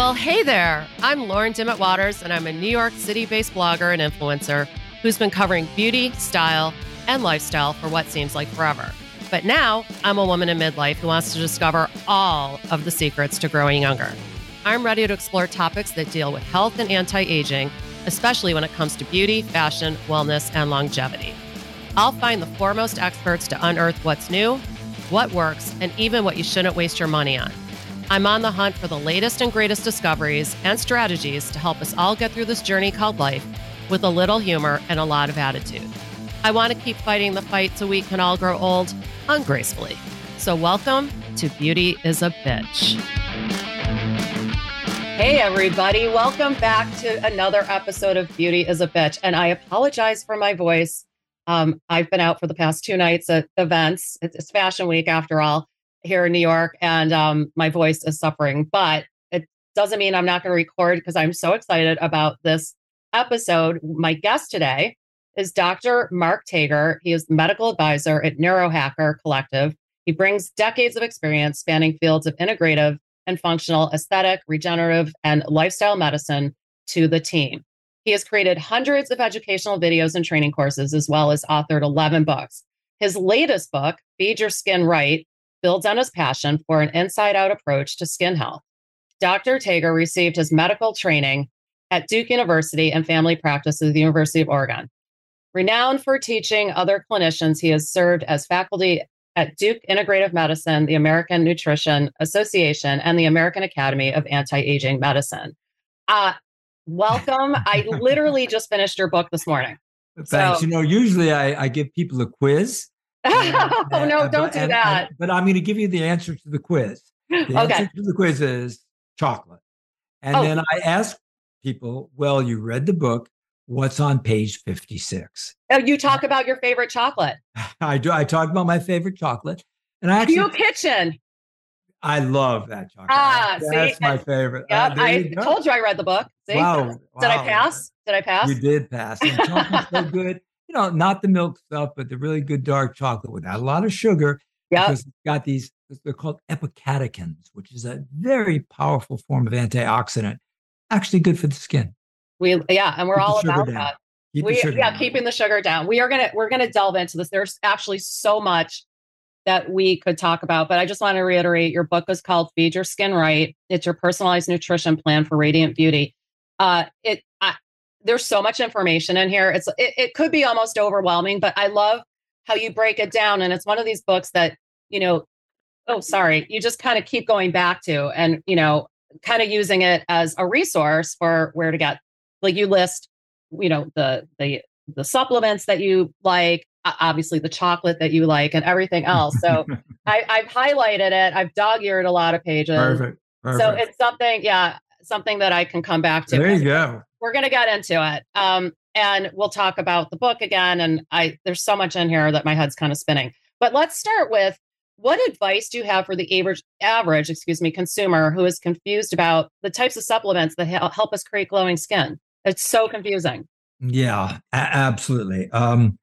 Well, hey there. I'm Lauren Dimet Waters, and I'm a New York City based blogger and influencer who's been covering beauty, style, and lifestyle for what seems like forever. But now I'm a woman in midlife who wants to discover all of the secrets to growing younger. I'm ready to explore topics that deal with health and anti aging, especially when it comes to beauty, fashion, wellness, and longevity. I'll find the foremost experts to unearth what's new, what works, and even what you shouldn't waste your money on. I'm on the hunt for the latest and greatest discoveries and strategies to help us all get through this journey called life with a little humor and a lot of attitude. I want to keep fighting the fight so we can all grow old ungracefully. So, welcome to Beauty is a Bitch. Hey, everybody. Welcome back to another episode of Beauty is a Bitch. And I apologize for my voice. Um, I've been out for the past two nights at events. It's Fashion Week after all here in New York, and um, my voice is suffering. But it doesn't mean I'm not going to record because I'm so excited about this episode. My guest today is Dr. Mark Tager. He is the medical advisor at Neurohacker Collective. He brings decades of experience spanning fields of integrative and functional aesthetic, regenerative, and lifestyle medicine to the team. He has created hundreds of educational videos and training courses, as well as authored 11 books. His latest book, Feed Your Skin Right, builds on his passion for an inside out approach to skin health. Dr. Tager received his medical training at Duke University and family practice at the University of Oregon. Renowned for teaching other clinicians, he has served as faculty at Duke Integrative Medicine, the American Nutrition Association, and the American Academy of Anti Aging Medicine. Uh, welcome. I literally just finished your book this morning. Thanks. So, you know, usually I, I give people a quiz. Oh, no, don't but, do and, that. And, but I'm going to give you the answer to the quiz. The okay. answer to the quiz is chocolate. And oh. then I ask people, well, you read the book. What's on page 56? Oh, you talk about your favorite chocolate. I do. I talk about my favorite chocolate. And I actually. Hu Kitchen. I love that chocolate. Ah, That's see, my favorite. Yeah, uh, I told you I read the book. See? Wow, Did wow. I pass? Did I pass? You did pass. And chocolate's so good. You know, not the milk stuff, but the really good dark chocolate without a lot of sugar. Yeah. Because it's got these, they're called epicatechins, which is a very powerful form of antioxidant, actually good for the skin. We yeah, and we're Keep all about down. that. Keep we yeah, down. keeping the sugar down. We are gonna we're gonna delve into this. There's actually so much that we could talk about, but I just want to reiterate your book is called Feed Your Skin Right. It's your personalized nutrition plan for radiant beauty. Uh, it there's so much information in here. It's it, it could be almost overwhelming, but I love how you break it down. And it's one of these books that you know, oh sorry, you just kind of keep going back to, and you know, kind of using it as a resource for where to get like you list you know the the the supplements that you like obviously the chocolate that you like and everything else so I, i've highlighted it i've dog-eared a lot of pages perfect, perfect. so it's something yeah something that i can come back to there you go we're going to get into it um, and we'll talk about the book again and i there's so much in here that my head's kind of spinning but let's start with what advice do you have for the average average excuse me consumer who is confused about the types of supplements that help us create glowing skin it's so confusing. Yeah, a- absolutely. Um,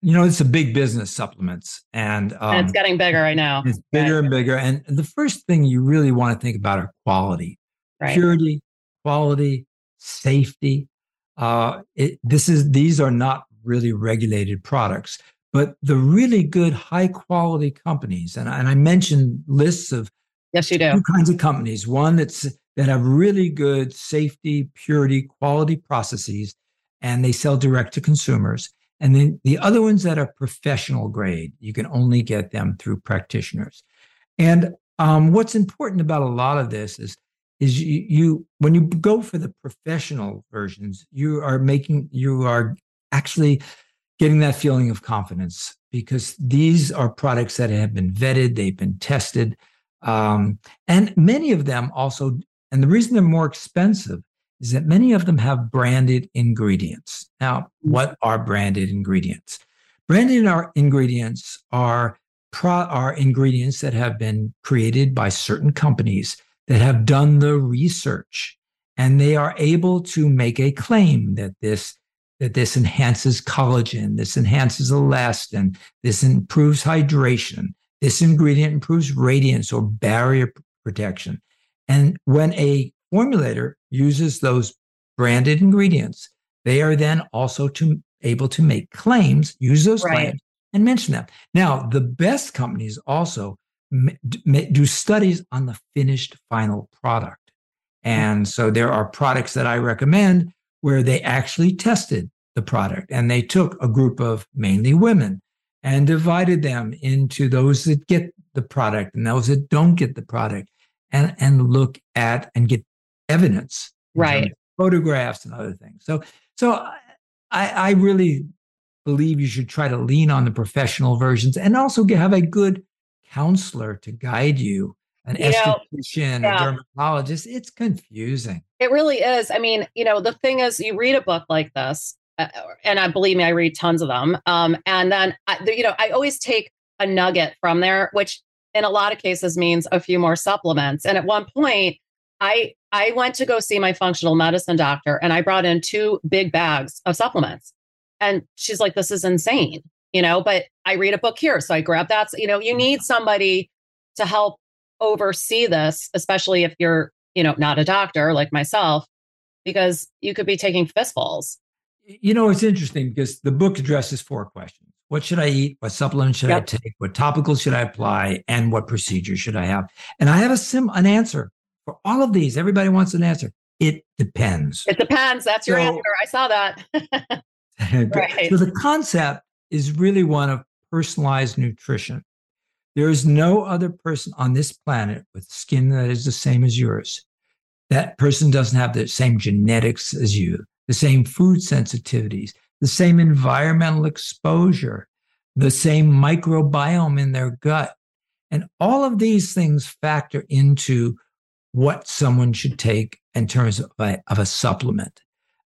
you know, it's a big business, supplements, and, um, and it's getting bigger. right now. it's bigger right. and bigger. And the first thing you really want to think about are quality, right. purity, quality, safety. Uh, it, this is these are not really regulated products, but the really good, high quality companies, and, and I mentioned lists of yes, you do two kinds of companies. One that's that have really good safety, purity, quality processes, and they sell direct to consumers. And then the other ones that are professional grade, you can only get them through practitioners. And um, what's important about a lot of this is, is you, you when you go for the professional versions, you are making you are actually getting that feeling of confidence because these are products that have been vetted, they've been tested, um, and many of them also and the reason they're more expensive is that many of them have branded ingredients. Now, what are branded ingredients? Branded ingredients are, pro- are ingredients that have been created by certain companies that have done the research and they are able to make a claim that this that this enhances collagen, this enhances elastin, this improves hydration, this ingredient improves radiance or barrier protection. And when a formulator uses those branded ingredients, they are then also to able to make claims, use those right. claims, and mention them. Now, the best companies also do studies on the finished final product. And so there are products that I recommend where they actually tested the product and they took a group of mainly women and divided them into those that get the product and those that don't get the product and, and look at and get evidence. Right. Photographs and other things. So, so I, I really believe you should try to lean on the professional versions and also have a good counselor to guide you an you esthetician, know, yeah. a dermatologist. It's confusing. It really is. I mean, you know, the thing is, you read a book like this, uh, and I believe me, I read tons of them. Um, and then, I, you know, I always take a nugget from there, which in a lot of cases means a few more supplements. And at one point, I I went to go see my functional medicine doctor, and I brought in two big bags of supplements. And she's like, "This is insane," you know. But I read a book here, so I grab that. You know, you need mm-hmm. somebody to help oversee this, especially if you're, you know, not a doctor like myself, because you could be taking fistfuls. You know, it's interesting because the book addresses four questions. What should I eat? What supplements should yep. I take? What topicals should I apply? And what procedure should I have? And I have a sim an answer for all of these. Everybody wants an answer. It depends. It depends. That's your so, answer. I saw that. right. So the concept is really one of personalized nutrition. There is no other person on this planet with skin that is the same as yours. That person doesn't have the same genetics as you, the same food sensitivities, the same environmental exposure, the same microbiome in their gut. And all of these things factor into what someone should take in terms of a, of a supplement.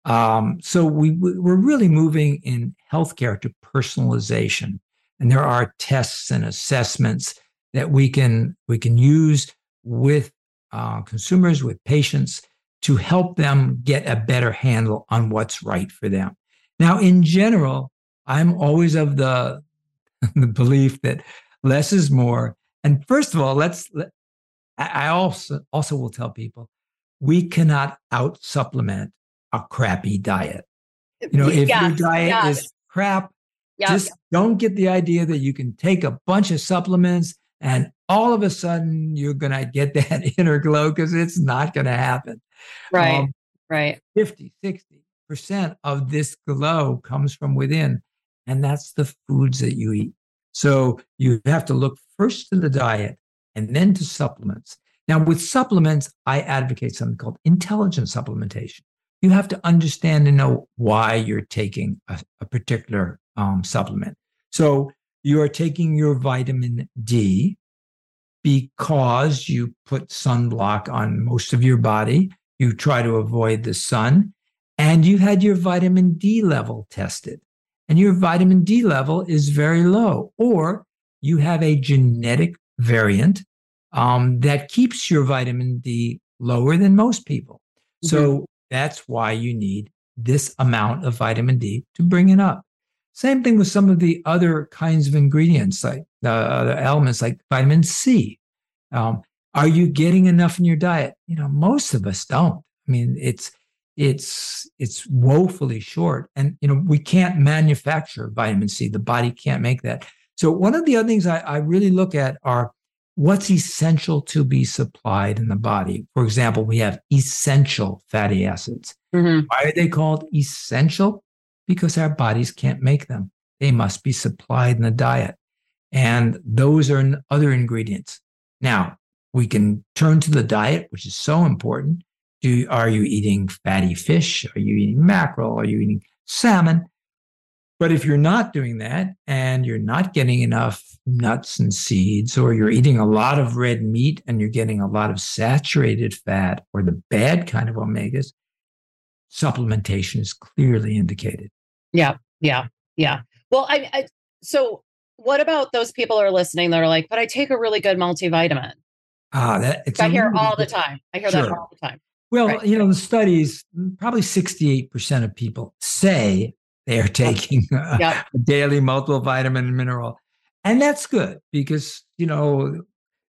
Um, so we, we're really moving in healthcare to personalization. And there are tests and assessments that we can we can use with uh, consumers with patients to help them get a better handle on what's right for them. Now in general i'm always of the the belief that less is more. And first of all let's let, i also also will tell people we cannot out supplement a crappy diet you know if your diet is crap Yep. Just don't get the idea that you can take a bunch of supplements and all of a sudden you're going to get that inner glow because it's not going to happen. Right. Um, right. 50, 60% of this glow comes from within, and that's the foods that you eat. So you have to look first to the diet and then to supplements. Now, with supplements, I advocate something called intelligent supplementation. You have to understand and know why you're taking a, a particular um, supplement. So you are taking your vitamin D because you put sunblock on most of your body. You try to avoid the sun, and you had your vitamin D level tested, and your vitamin D level is very low, or you have a genetic variant um, that keeps your vitamin D lower than most people. Mm-hmm. So that's why you need this amount of vitamin D to bring it up. Same thing with some of the other kinds of ingredients, like the other elements like vitamin C. Um, are you getting enough in your diet? You know, most of us don't. I mean, it's it's it's woefully short, and you know we can't manufacture vitamin C. The body can't make that. So one of the other things I, I really look at are what's essential to be supplied in the body. For example, we have essential fatty acids. Mm-hmm. Why are they called essential? because our bodies can't make them. They must be supplied in the diet. And those are other ingredients. Now, we can turn to the diet, which is so important. Do, are you eating fatty fish? Are you eating mackerel? Are you eating salmon? But if you're not doing that and you're not getting enough nuts and seeds, or you're eating a lot of red meat and you're getting a lot of saturated fat or the bad kind of omegas, supplementation is clearly indicated. Yeah, yeah, yeah. Well, I, I so what about those people who are listening that are like, but I take a really good multivitamin. Ah, that it's I hear all the time. I hear sure. that all the time. Well, right. you know, the studies, probably 68% of people say they are taking a, a daily multivitamin and mineral. And that's good because, you know,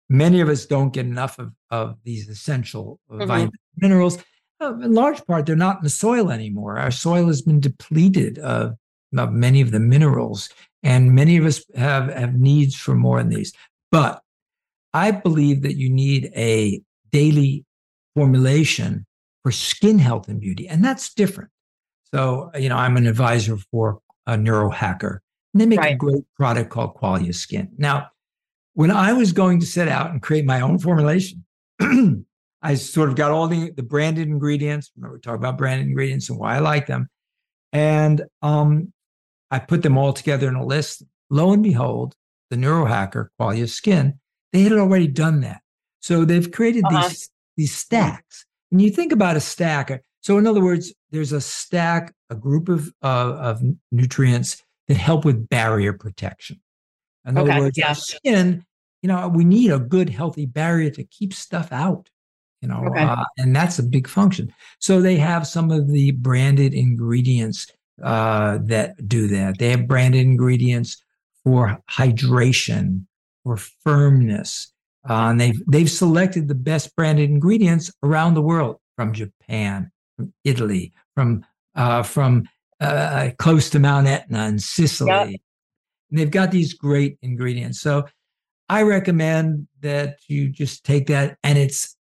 many of us don't get enough of, of these essential mm-hmm. vitamins, minerals. Uh, in large part, they're not in the soil anymore. Our soil has been depleted of, of many of the minerals, and many of us have, have needs for more in these. But I believe that you need a daily formulation for skin health and beauty, and that's different. So, you know, I'm an advisor for a neurohacker, and they make right. a great product called Qualia Skin. Now, when I was going to set out and create my own formulation, I sort of got all the, the branded ingredients. Remember, we talked about branded ingredients and why I like them. And um, I put them all together in a list. Lo and behold, the neurohacker, Qualia Skin, they had already done that. So they've created uh-huh. these, these stacks. And you think about a stack. So, in other words, there's a stack, a group of, uh, of nutrients that help with barrier protection. In other okay, words, yeah. skin, you know, we need a good, healthy barrier to keep stuff out, you know, okay. uh, and that's a big function. So they have some of the branded ingredients uh, that do that. They have branded ingredients for hydration, for firmness, uh, and they've they've selected the best branded ingredients around the world from Japan, from Italy, from uh, from uh, close to Mount Etna and Sicily. Yep. And they've got these great ingredients. So I recommend that you just take that, and it's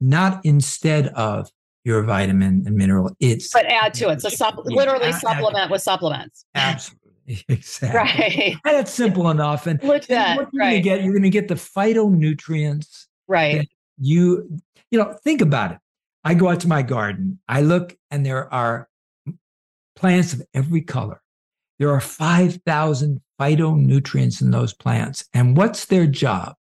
not instead of your vitamin and mineral. It's but add to it. So supp- literally add, supplement add, with supplements. Absolutely. Exactly. Right. And it's simple enough. And Legit, what you're right. gonna get, you're gonna get the phytonutrients. Right. You you know, think about it. I go out to my garden, I look and there are plants of every color. There are 5,000 phytonutrients in those plants. And what's their job?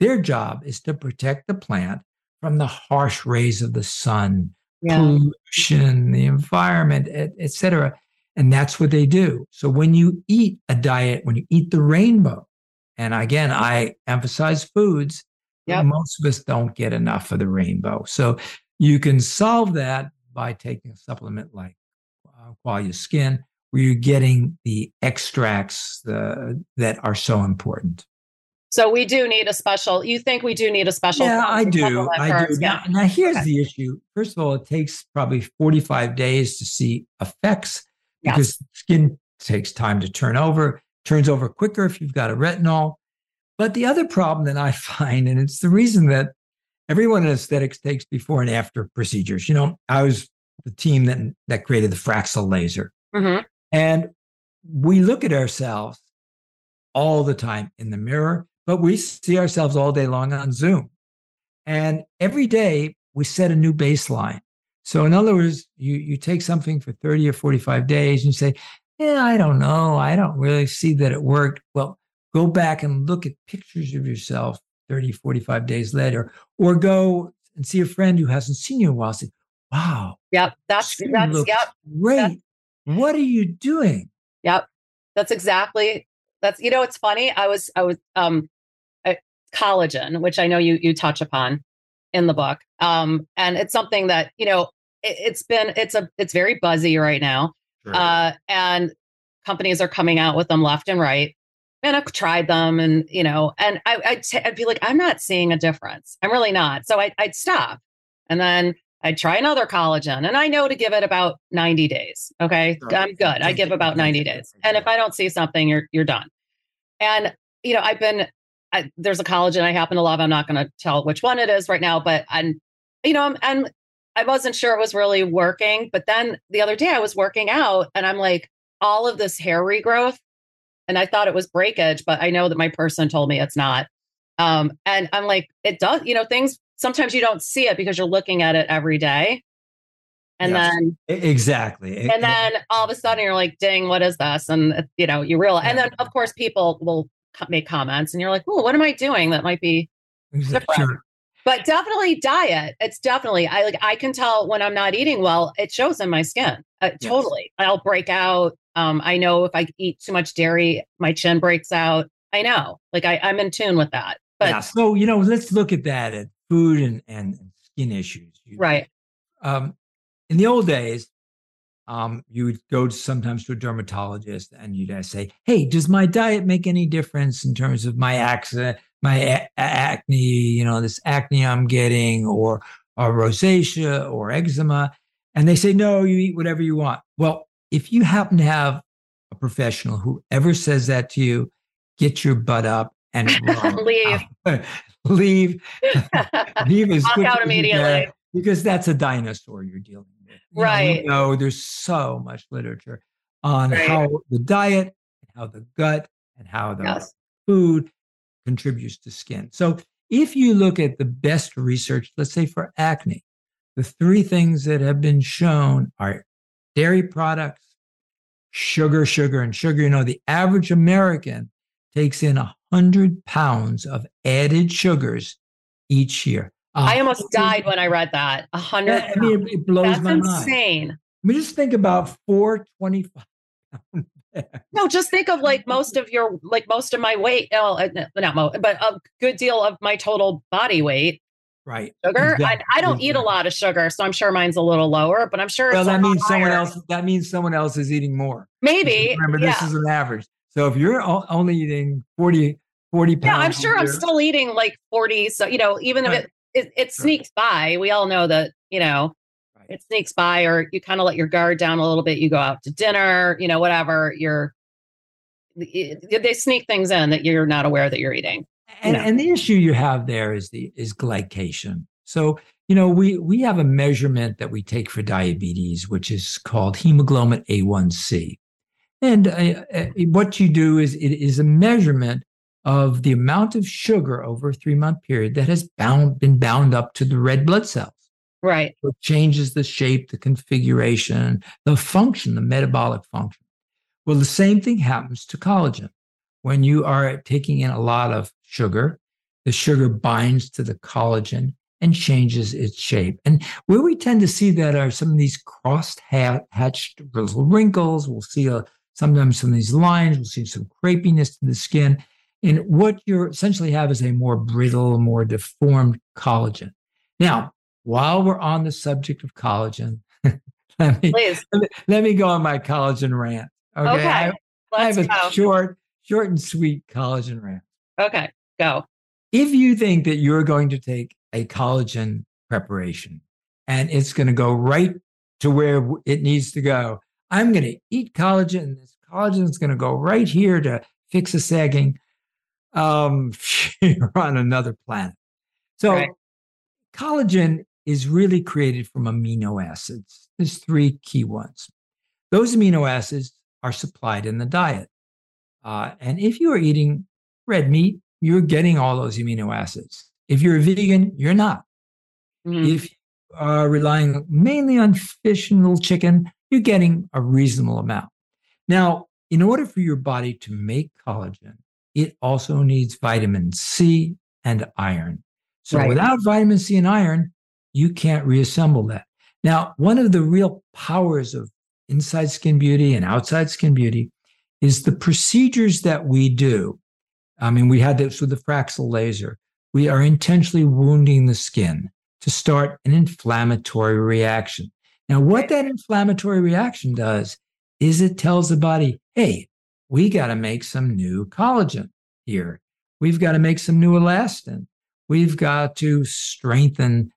Their job is to protect the plant from the harsh rays of the sun, yeah. pollution, the environment, etc. And that's what they do. So when you eat a diet, when you eat the rainbow, and again, I emphasize foods, yep. most of us don't get enough of the rainbow. So you can solve that by taking a supplement like uh, Qualia Skin, where you're getting the extracts the, that are so important. So we do need a special. You think we do need a special? Yeah, I do. I do. Now, now here's okay. the issue. First of all, it takes probably 45 days to see effects because yes. skin takes time to turn over, turns over quicker if you've got a retinol. But the other problem that I find, and it's the reason that everyone in aesthetics takes before and after procedures. You know, I was the team that that created the Fraxel laser, mm-hmm. and we look at ourselves all the time in the mirror, but we see ourselves all day long on Zoom, and every day we set a new baseline. So in other words, you you take something for 30 or 45 days and you say, Yeah, I don't know. I don't really see that it worked. Well, go back and look at pictures of yourself 30, 45 days later, or go and see a friend who hasn't seen you in a while. Say, Wow. Yep. That's that's yep. Great. That's, what are you doing? Yep. That's exactly that's you know it's funny. I was I was um collagen, which I know you you touch upon in the book. Um, and it's something that, you know, it, has been it's a it's very buzzy right now, sure. uh, and companies are coming out with them left and right. And I've tried them, and you know, and I, I'd, t- I'd be like, I'm not seeing a difference. I'm really not. So I, I'd stop, and then I'd try another collagen, and I know to give it about 90 days. Okay, sure. I'm good. I give about 90 days, and if I don't see something, you're you're done. And you know, I've been I, there's a collagen I happen to love. I'm not going to tell which one it is right now, but I'm, you know, I'm, I'm I wasn't sure it was really working. But then the other day I was working out and I'm like, all of this hair regrowth. And I thought it was breakage, but I know that my person told me it's not. Um, and I'm like, it does, you know, things sometimes you don't see it because you're looking at it every day. And yes, then exactly. And then all of a sudden you're like, ding, what is this? And you know, you realize, and then of course people will make comments and you're like, oh, what am I doing that might be? Sure but definitely diet. It's definitely I like I can tell when I'm not eating well. It shows in my skin. Uh, yes. Totally, I'll break out. Um, I know if I eat too much dairy, my chin breaks out. I know, like I, I'm in tune with that. But yeah, so you know, let's look at that at food and, and skin issues. Right. Um, in the old days, um, you would go sometimes to a dermatologist and you'd say, "Hey, does my diet make any difference in terms of my accident, my a- acne, you know, this acne I'm getting, or or rosacea or eczema, and they say no, you eat whatever you want. Well, if you happen to have a professional who ever says that to you, get your butt up and leave, leave, leave as Walk out immediately because that's a dinosaur you're dealing with. You right. No, there's so much literature on right. how the diet, how the gut, and how the yes. food contributes to skin. So if you look at the best research, let's say for acne, the three things that have been shown are dairy products, sugar, sugar, and sugar. You know, the average American takes in 100 pounds of added sugars each year. I almost died when I read that. A hundred. I mean, it, blows That's my insane. mind. insane. I mean, just think about 425 pounds no, just think of like most of your like most of my weight. Oh, uh, not most, but a good deal of my total body weight. Right. Sugar. Exactly. I, I, don't eat a lot of sugar, so I'm sure mine's a little lower. But I'm sure. Well, that means someone else. That means someone else is eating more. Maybe. Remember, yeah. this is an average. So if you're only eating 40, 40 pounds. Yeah, I'm sure I'm still eating like 40. So you know, even right. if it it, it sneaks right. by, we all know that you know it sneaks by or you kind of let your guard down a little bit you go out to dinner you know whatever you're they sneak things in that you're not aware that you're eating and, and the issue you have there is the is glycation so you know we we have a measurement that we take for diabetes which is called hemoglobin a1c and uh, uh, what you do is it is a measurement of the amount of sugar over a three month period that has bound been bound up to the red blood cells Right. So it changes the shape, the configuration, the function, the metabolic function. Well, the same thing happens to collagen. When you are taking in a lot of sugar, the sugar binds to the collagen and changes its shape. And where we tend to see that are some of these crossed hatched little wrinkles. We'll see a, sometimes some of these lines. We'll see some crepiness to the skin. And what you essentially have is a more brittle, more deformed collagen. Now, while we're on the subject of collagen, let, me, let, me, let me go on my collagen rant. Okay. okay I, I, have a go. short, short and sweet collagen rant. Okay. Go. If you think that you're going to take a collagen preparation and it's going to go right to where it needs to go, I'm going to eat collagen. And this collagen is going to go right here to fix a sagging. Um, you're on another planet. So, right. collagen is really created from amino acids. There's three key ones. Those amino acids are supplied in the diet. Uh, and if you are eating red meat, you're getting all those amino acids. If you're a vegan, you're not. Mm-hmm. If you are relying mainly on fish and little chicken, you're getting a reasonable amount. Now, in order for your body to make collagen, it also needs vitamin C and iron. So right. without vitamin C and iron, you can't reassemble that. Now, one of the real powers of inside skin beauty and outside skin beauty is the procedures that we do. I mean, we had this with the Fraxel laser. We are intentionally wounding the skin to start an inflammatory reaction. Now, what that inflammatory reaction does is it tells the body, hey, we got to make some new collagen here. We've got to make some new elastin. We've got to strengthen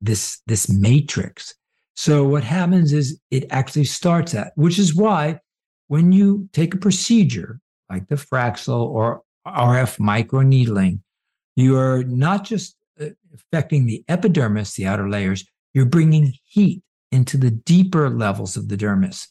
this this matrix. So what happens is it actually starts at, which is why when you take a procedure like the Fraxel or RF microneedling, you are not just uh, affecting the epidermis, the outer layers, you're bringing heat into the deeper levels of the dermis.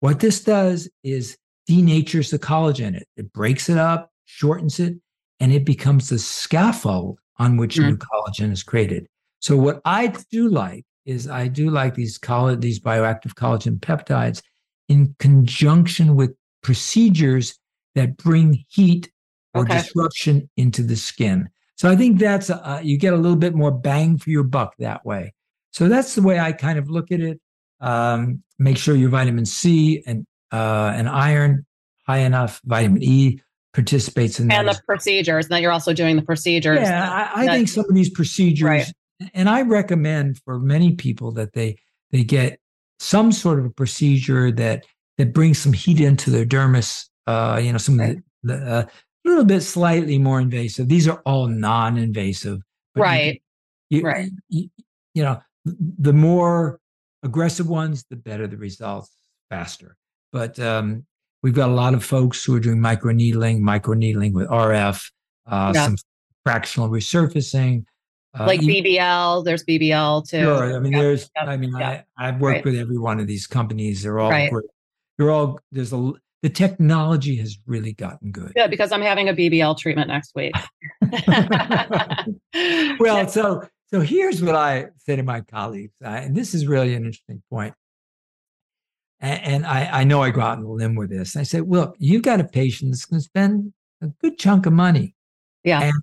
What this does is denatures the collagen. It, it breaks it up, shortens it, and it becomes the scaffold on which mm. new collagen is created. So what I do like is I do like these collagen, these bioactive collagen peptides in conjunction with procedures that bring heat or okay. disruption into the skin. So I think that's uh, you get a little bit more bang for your buck that way. So that's the way I kind of look at it. Um, make sure your vitamin C and uh, and iron high enough. Vitamin E participates in and the procedures. Now you're also doing the procedures. Yeah, I, I think some of these procedures right and I recommend for many people that they they get some sort of a procedure that that brings some heat into their dermis. Uh, you know, some of the, the uh, a little bit slightly more invasive. These are all non-invasive. Right. You, you, right. You, you know, the more aggressive ones, the better the results, faster. But um, we've got a lot of folks who are doing microneedling, microneedling with RF, uh, yeah. some fractional resurfacing. Uh, like BBL, there's BBL too. Sure. I mean, there's, I mean, I, I've worked right. with every one of these companies. They're all right. They're all, there's a, the technology has really gotten good. Yeah, because I'm having a BBL treatment next week. well, so so here's what I say to my colleagues, uh, and this is really an interesting point. And, and I, I know I go out on a limb with this. I say, look, you've got a patient that's going to spend a good chunk of money. Yeah. And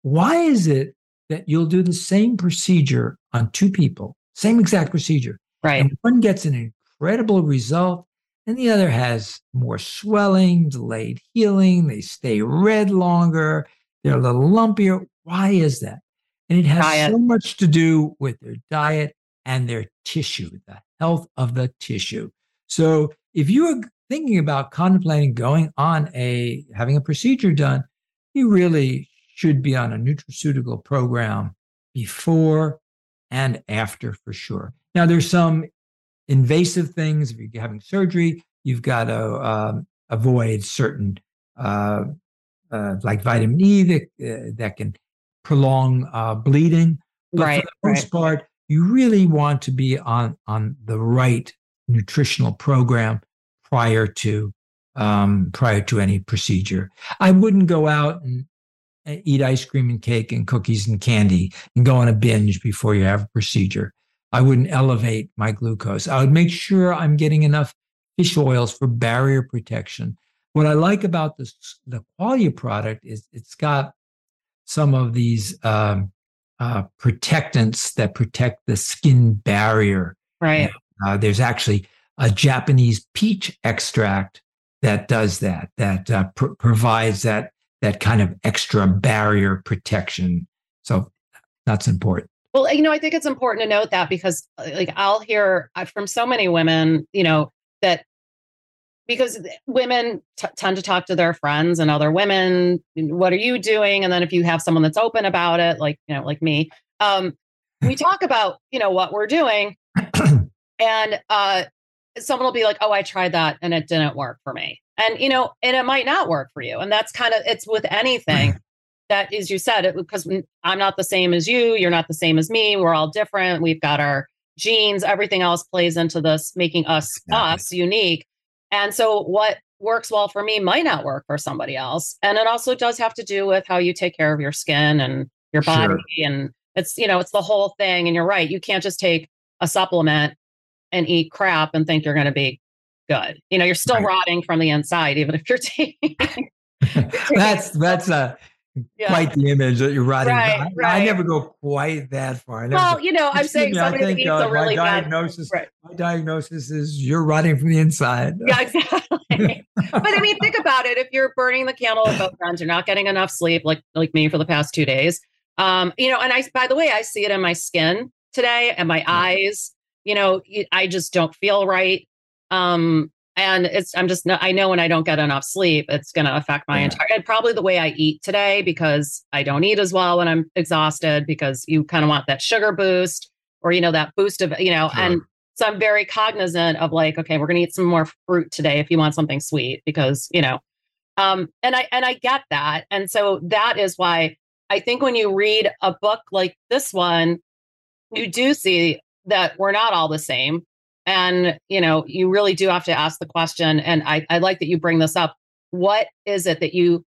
why is it that you'll do the same procedure on two people, same exact procedure, right? And one gets an incredible result, and the other has more swelling, delayed healing. They stay red longer. They're a little lumpier. Why is that? And it has diet. so much to do with their diet and their tissue, the health of the tissue. So if you are thinking about contemplating going on a having a procedure done, you really should be on a nutraceutical program before and after for sure. Now there's some invasive things. If you're having surgery, you've got to um, avoid certain, uh, uh, like vitamin E, that uh, that can prolong uh, bleeding. But right, for the most right. part, you really want to be on on the right nutritional program prior to um, prior to any procedure. I wouldn't go out and eat ice cream and cake and cookies and candy and go on a binge before you have a procedure. I wouldn't elevate my glucose. I would make sure I'm getting enough fish oils for barrier protection. What I like about this, the Qualia product is it's got some of these um, uh, protectants that protect the skin barrier. Right. Uh, there's actually a Japanese peach extract that does that, that uh, pr- provides that that kind of extra barrier protection. So that's important. Well, you know, I think it's important to note that because, uh, like, I'll hear uh, from so many women, you know, that because women t- tend to talk to their friends and other women, what are you doing? And then if you have someone that's open about it, like, you know, like me, um, we talk about, you know, what we're doing. and uh, someone will be like, oh, I tried that and it didn't work for me. And, you know, and it might not work for you. And that's kind of, it's with anything that is you said it because i'm not the same as you you're not the same as me we're all different we've got our genes everything else plays into this making us exactly. us unique and so what works well for me might not work for somebody else and it also does have to do with how you take care of your skin and your body sure. and it's you know it's the whole thing and you're right you can't just take a supplement and eat crap and think you're going to be good you know you're still right. rotting from the inside even if you're taking that's that's a yeah. quite the image that you're writing. Right, I, right. I, never go quite that far. well, you know, I'm saying somebody that eats uh, a really my diagnosis, bad. Right. My diagnosis is you're rotting from the inside. Yeah, exactly. but I mean, think about it. If you're burning the candle at both ends, you're not getting enough sleep, like like me for the past two days. Um, you know, and I, by the way, I see it in my skin today and my eyes. You know, I just don't feel right. Um, and it's i'm just i know when i don't get enough sleep it's going to affect my yeah. entire and probably the way i eat today because i don't eat as well when i'm exhausted because you kind of want that sugar boost or you know that boost of you know sure. and so i'm very cognizant of like okay we're going to eat some more fruit today if you want something sweet because you know um and i and i get that and so that is why i think when you read a book like this one you do see that we're not all the same and, you know, you really do have to ask the question. And I, I like that you bring this up. What is it that you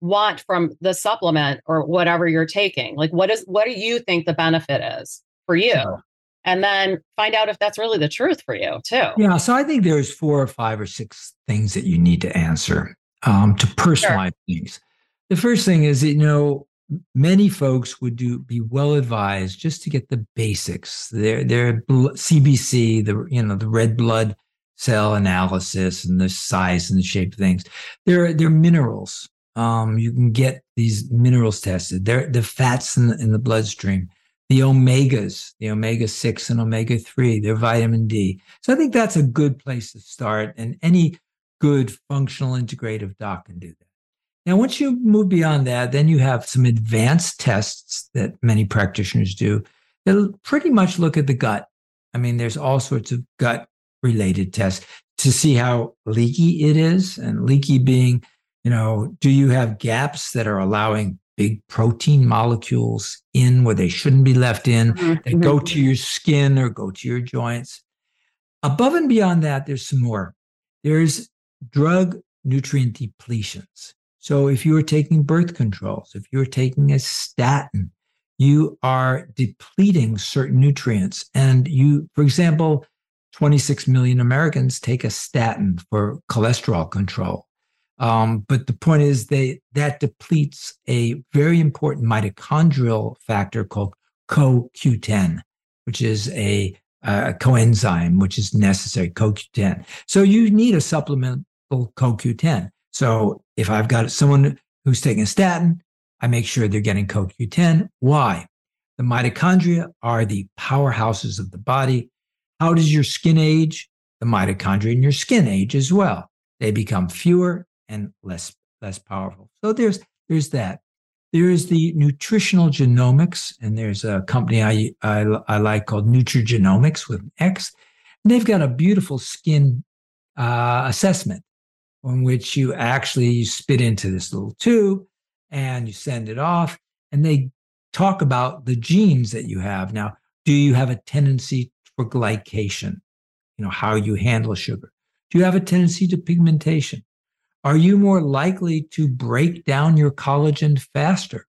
want from the supplement or whatever you're taking? Like, what is, what do you think the benefit is for you? Sure. And then find out if that's really the truth for you too. Yeah. So I think there's four or five or six things that you need to answer um, to personalize sure. things. The first thing is, you know, many folks would do be well advised just to get the basics. Their their CBC, the you know the red blood cell analysis and the size and the shape of things. They're they're minerals. Um, you can get these minerals tested. They're the fats in the, in the bloodstream, the omegas, the omega six and omega three. They're vitamin D. So I think that's a good place to start, and any good functional integrative doc can do that. Now, once you move beyond that, then you have some advanced tests that many practitioners do that pretty much look at the gut. I mean, there's all sorts of gut related tests to see how leaky it is, and leaky being, you know, do you have gaps that are allowing big protein molecules in where they shouldn't be left in mm-hmm. that mm-hmm. go to your skin or go to your joints? Above and beyond that, there's some more. There's drug nutrient depletions. So if you are taking birth controls, if you're taking a statin, you are depleting certain nutrients. And you, for example, 26 million Americans take a statin for cholesterol control. Um, but the point is they that depletes a very important mitochondrial factor called CoQ10, which is a, a coenzyme which is necessary, CoQ10. So you need a supplemental CoQ10. So if I've got someone who's taking a statin, I make sure they're getting CoQ10. Why? The mitochondria are the powerhouses of the body. How does your skin age? The mitochondria in your skin age as well. They become fewer and less less powerful. So there's there's that. There is the nutritional genomics, and there's a company I, I, I like called Nutrigenomix with an X. And they've got a beautiful skin uh, assessment in which you actually you spit into this little tube and you send it off, and they talk about the genes that you have. Now, do you have a tendency for glycation? You know, how you handle sugar. Do you have a tendency to pigmentation? Are you more likely to break down your collagen faster?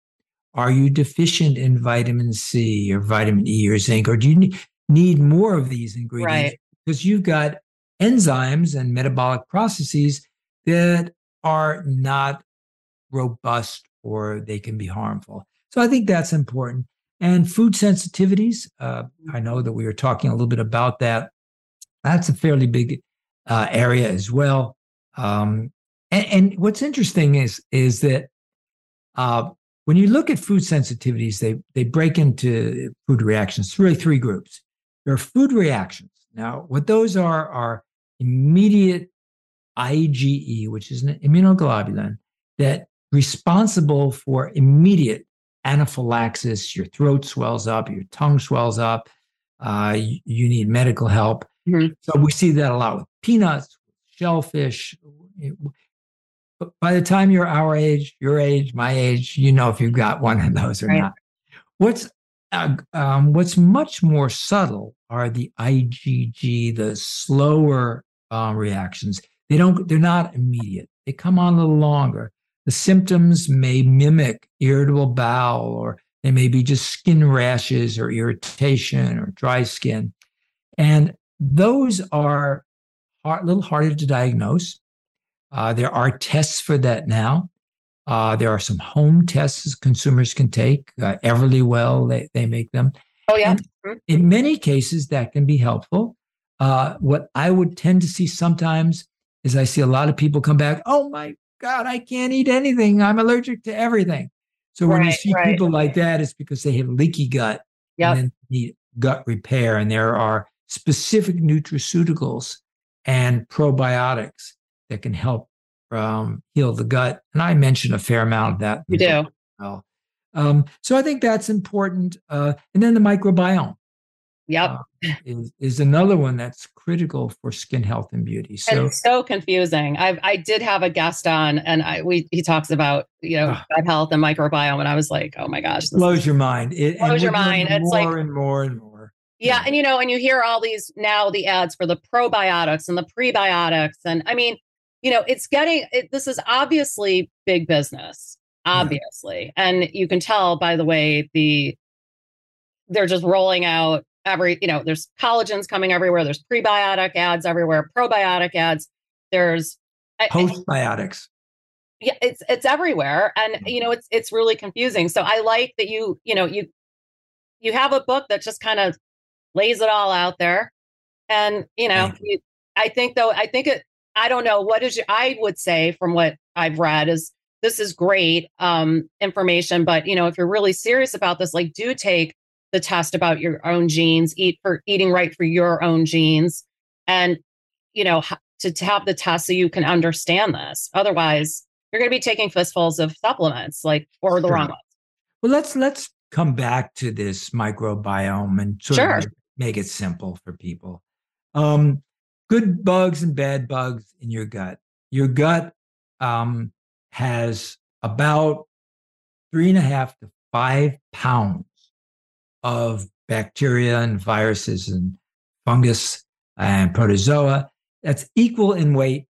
Are you deficient in vitamin C or vitamin E or zinc? Or do you need more of these ingredients? Right. Because you've got enzymes and metabolic processes that are not robust or they can be harmful. So I think that's important. And food sensitivities, uh, I know that we were talking a little bit about that. That's a fairly big uh, area as well. Um, and, and, what's interesting is is that uh, when you look at food sensitivities, they they break into food reactions. Really, three groups. There are food reactions. Now, what those are are immediate IgE, which is an immunoglobulin that responsible for immediate anaphylaxis. Your throat swells up, your tongue swells up. Uh, you, need medical help. Mm-hmm. So we see that a lot with peanuts, shellfish. But by the time you're our age, your age, my age, you know if you've got one of those or right. not. What's uh, um, what's much more subtle are the IgG, the slower uh, reactions. They don't. They're not immediate. They come on a little longer. The symptoms may mimic irritable bowel, or they may be just skin rashes or irritation or dry skin. And those are a little harder to diagnose. Uh, there are tests for that now. Uh, there are some home tests consumers can take. Uh, Everlywell, they, they make them. Oh, yeah. And in many cases, that can be helpful. Uh, what I would tend to see sometimes is I see a lot of people come back, oh my God, I can't eat anything. I'm allergic to everything. So when you see right. people like that, it's because they have leaky gut yep. and need gut repair. And there are specific nutraceuticals and probiotics that can help um, heal the gut. And I mentioned a fair amount of that. You do. Well. Um, so I think that's important. Uh, and then the microbiome. Yep. Uh, is, is another one that's critical for skin health and beauty. So and so confusing. I I did have a guest on and I we he talks about, you know, uh, gut health and microbiome and I was like, "Oh my gosh, blows your mind." It blows your mind. It's more like more and more and more. Yeah, and you know, and you hear all these now the ads for the probiotics and the prebiotics and I mean, you know, it's getting it, this is obviously big business, obviously. Yeah. And you can tell by the way the they're just rolling out every, you know, there's collagens coming everywhere. There's prebiotic ads everywhere, probiotic ads. There's postbiotics. Yeah, it's it's everywhere, and you know, it's it's really confusing. So I like that you, you know, you you have a book that just kind of lays it all out there, and you know, you, I think though, I think it. I don't know what is your. I would say from what I've read is this is great um, information, but you know, if you're really serious about this, like, do take the test about your own genes, eat for eating right for your own genes, and you know to, to have the test so you can understand this. Otherwise, you're going to be taking fistfuls of supplements, like or the Sure. wrong ones. Well, let's let's come back to this microbiome and sort Sure. make it simple for people. Um, good bugs and bad bugs in your gut. Your gut um, has about three and a half to five pounds of bacteria and viruses and fungus and protozoa. That's equal in weight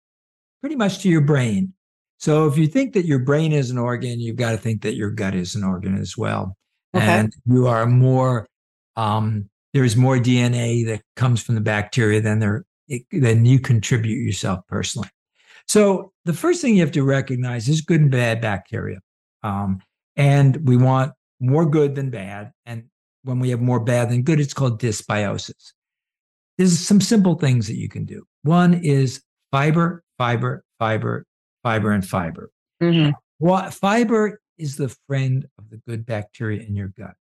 pretty much to your brain. So if you think that your brain is an organ, you've got to think that your gut is an organ as well. Okay. And you are more, um, there's more DNA that comes from the bacteria than there than you contribute yourself personally. So the first thing you have to recognize is good and bad bacteria, um, and we want more good than bad. And when we have more bad than good, it's called dysbiosis. There's some simple things that you can do. One is fiber, fiber, fiber, fiber, and fiber. Mhm. What fiber is the friend of the good bacteria in your gut.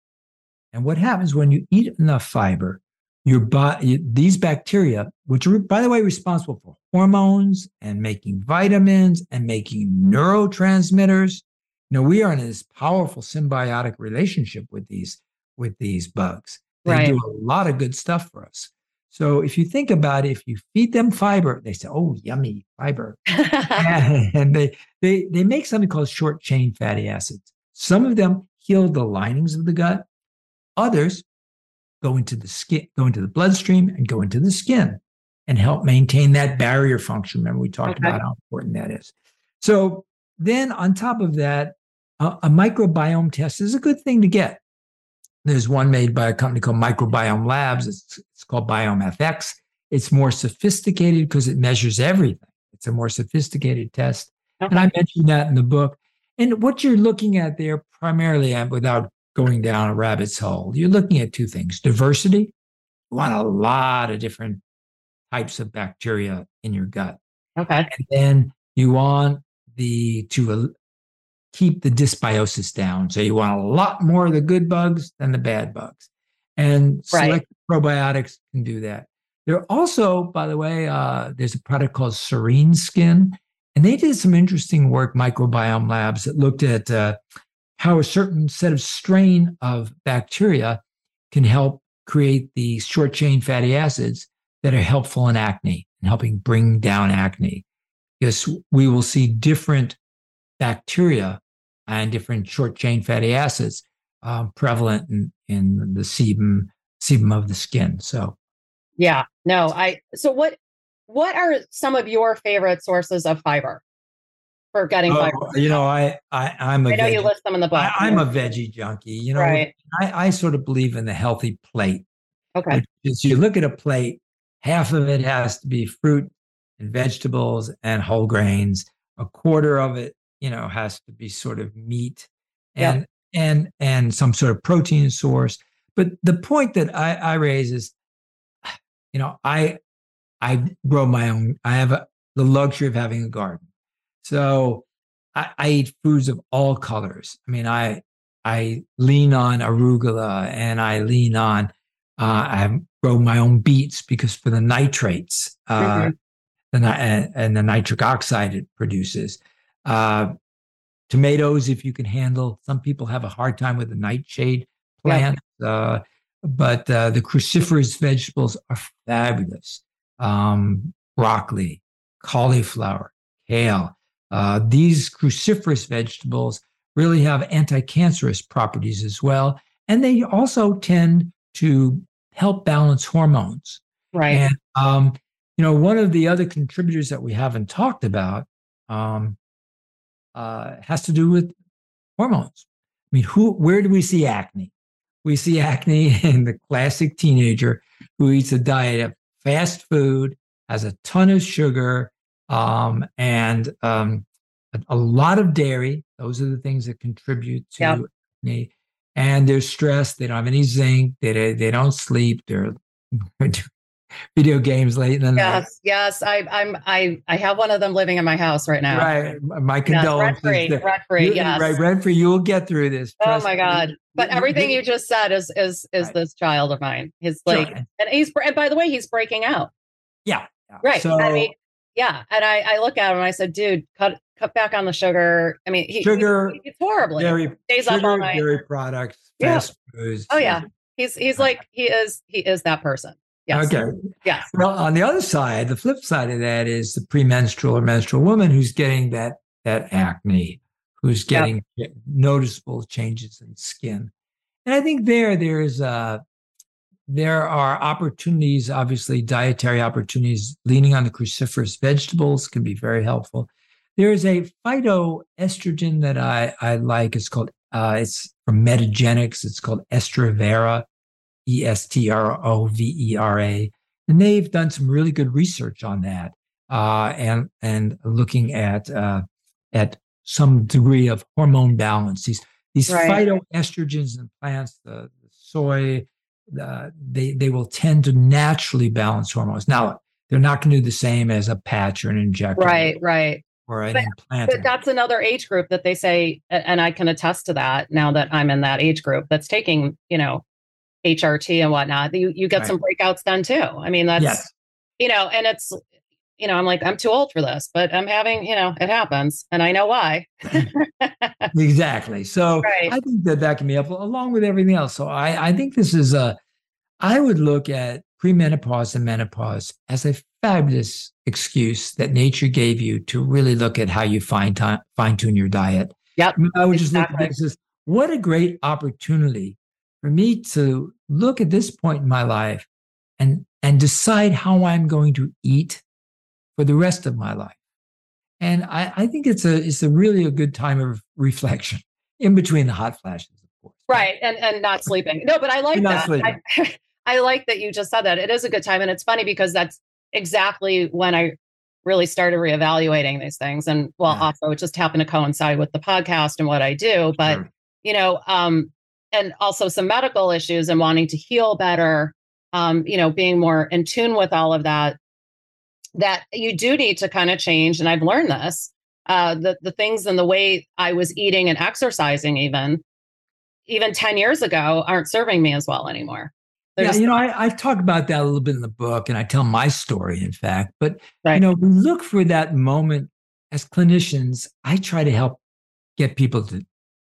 And what happens when you eat enough fiber, your body, these bacteria, which are, by the way, responsible for hormones and making vitamins and making neurotransmitters. You know, we are in this powerful symbiotic relationship with these with these bugs. They Right. do a lot of good stuff for us. So if you think about it, if you feed them fiber, they say, "Oh, yummy fiber." and they they they make something called short chain fatty acids. Some of them heal the linings of the gut. Others go into the skin, go into the bloodstream, and go into the skin, and help maintain that barrier function. Remember, we talked Okay. about how important that is. So then, on top of that, a, a microbiome test is a good thing to get. There's one made by a company called Microbiome Labs. It's, it's called Biome FX. It's more sophisticated because it measures everything. It's a more sophisticated test. And I mentioned that in the book. And what you're looking at there primarily, without going down a rabbit's hole, you're looking at two things diversity. You want a lot of different types of bacteria in your gut. okay. And then you want the to uh, keep the dysbiosis down. So you want a lot more of the good bugs than the bad bugs. And Right. select probiotics can do that. There are also, by the way, uh, there's a product called Serene Skin, and they did some interesting work, Microbiome Labs, that looked at uh, how a certain set of strain of bacteria can help create the short chain fatty acids that are helpful in acne and helping bring down acne. Because we will see different bacteria and different short chain fatty acids um, prevalent in, in the sebum sebum of the skin. So Yeah. No, I so what what are some of your favorite sources of fiber for getting Oh, fiber? you know, I, I I'm a I know you list them in the book. I, I'm a veggie junkie. You know, right. I, I sort of believe in the healthy plate. Okay. is you look at a plate, half of it has to be fruit and vegetables and whole grains. A quarter of it, you know, has to be sort of meat Yep. and and and some sort of protein source. But the point that I, I raise is, you know, I I grow my own. I have a, the luxury of having a garden, so I, I eat foods of all colors. I mean, I I lean on arugula and I lean on uh, I grow my own beets because for the nitrates uh, Mhm. and, and the nitric oxide it produces. Uh, tomatoes, if you can handle. Some people have a hard time with the nightshade Yeah. plant, uh, but uh, the cruciferous vegetables are fabulous. Um, broccoli, cauliflower, kale. Uh, these cruciferous vegetables really have anti-cancerous properties as well, and they also tend to help balance hormones. Right. And um, you know, one of the other contributors that we haven't talked about um, uh, has to do with hormones. I mean, who? Where do we see acne? We see acne in the classic teenager who eats a diet of fast food, has a ton of sugar, um, and um, a, a lot of dairy. Those are the things that contribute to Yeah. acne. And they're stressed. They don't have any zinc. They they don't sleep. They're video games late in the night. yes. Yes. I I'm I I have one of them living in my house right now. Right. My Yes, condolences. rent free. there. Rent free. You- Yes. Right, rent free. You will get through this. Oh my me. God. But everything you- just said is is is Right. this child of mine. He's Sure. like and he's and by the way, he's breaking out. yeah. yeah. Right. So, I mean, Yeah, and I, I look at him and I said, dude, cut cut back on the sugar. I mean, he, sugar. He, it's horribly. Dairy, Stays sugar, up all night. dairy products, Yeah. foods. Oh yeah, he's he's like he is he is that person. Yes. Okay. Yes. Well, on the other side, the flip side of that is the premenstrual or menstrual woman who's getting that that acne, who's getting noticeable changes in skin. And I think there there's uh there are opportunities, obviously dietary opportunities, leaning on the cruciferous vegetables can be very helpful. There is a phytoestrogen that I, I like. It's called uh, it's from Metagenics. It's called Estrovera, E S T R O V E R A, and they've done some really good research on that, uh, and and looking at uh, at some degree of hormone balance. These these Right. phytoestrogens in plants, the, the soy, uh, they they will tend to naturally balance hormones. Now they're not going to do the same as a patch or an injector, Right. Right. Or an But- implant. But that's another age group that they say, and I can attest to that now that I'm in that age group that's taking, you know, HRT and whatnot. You you get Right. some breakouts then too. I mean, that's yes, you know, and it's you know, I'm like, I'm too old for this, but I'm having, you know, it happens, and I know why. exactly. So Right. I think that that can be helpful along with everything else. So I I think this is a I would look at premenopause and menopause as a fabulous excuse that nature gave you to really look at how you fine time, fine tune your diet. Yep, I, would just look at this as what a great opportunity for me to look at this point in my life and and decide how I'm going to eat for the rest of my life. And I, I think it's a it's a really a good time of reflection in between the hot flashes, of course. right, and and not sleeping. No, but I like that. I, I like that you just said that. It is a good time, and it's funny because that's exactly when I really started reevaluating these things. And well, Yeah. also it just happened to coincide with the podcast and what I do. But Sure. you know, um, and also some medical issues and wanting to heal better. Um, you know, being more in tune with all of that. That you do need to kind of change, and I've learned this. Uh, the the things and the way I was eating and exercising, even even ten years ago, aren't serving me as well anymore. They're yeah, just you know, I, I talk about that a little bit in the book, and I tell my story, in fact. But Right. you know, we look for that moment as clinicians. I try to help get people to,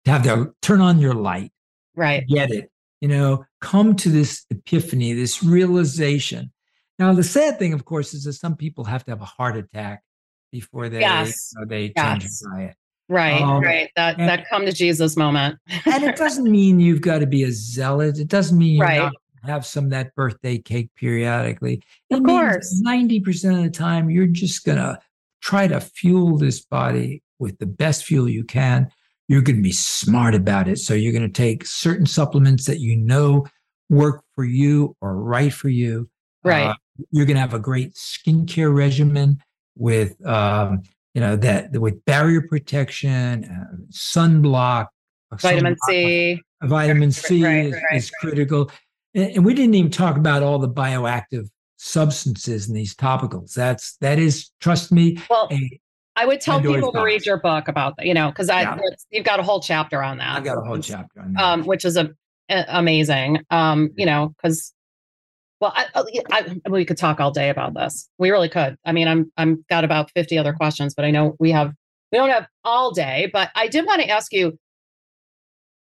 to have their turn on your light, right. get it. You know, come to this epiphany, this realization. Now, the sad thing, of course, is that some people have to have a heart attack before they Yes. you know, they change Yes. their diet. Right, Um, right. That and- that come to Jesus moment. and it doesn't mean you've got to be a zealot. It doesn't mean Right. have some of that birthday cake periodically. It Of course. ninety percent of the time you're just gonna try to fuel this body with the best fuel you can. You're going to be smart about it. So you're going to take certain supplements that you know work for you or right for you. Right. Uh, you're going to have a great skincare regimen with, um, you know, that with barrier protection, uh, sunblock, Vitamin sunblock, C. vitamin C Right, is, right, right. is critical. And, and we didn't even talk about all the bioactive substances in these topicals. That's that is, trust me, Well, a, I would tell people to read your book about that, you know, because I Yeah. you've got a whole chapter on that. I've got a whole chapter on that. um, which is a, a- amazing. Um, you know, because well, I, I, I, we could talk all day about this. We really could. I mean, I'm I'm got about fifty other questions, but I know we have we don't have all day. But I did want to ask you.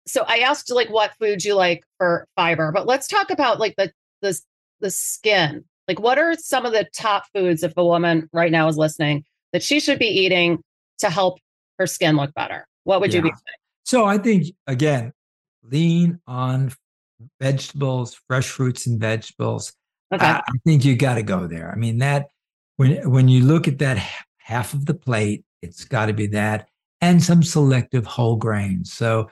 So I asked like what foods you like for fiber, but let's talk about like the the the skin. Like, what are some of the top foods if a woman right now is listening that she should be eating to help her skin look better? What would you be? Yeah. So I think again, lean on vegetables, fresh fruits and vegetables. Okay. I, I think you got to go there. I mean that when when you look at that half of the plate, it's got to be that and some selective whole grains. So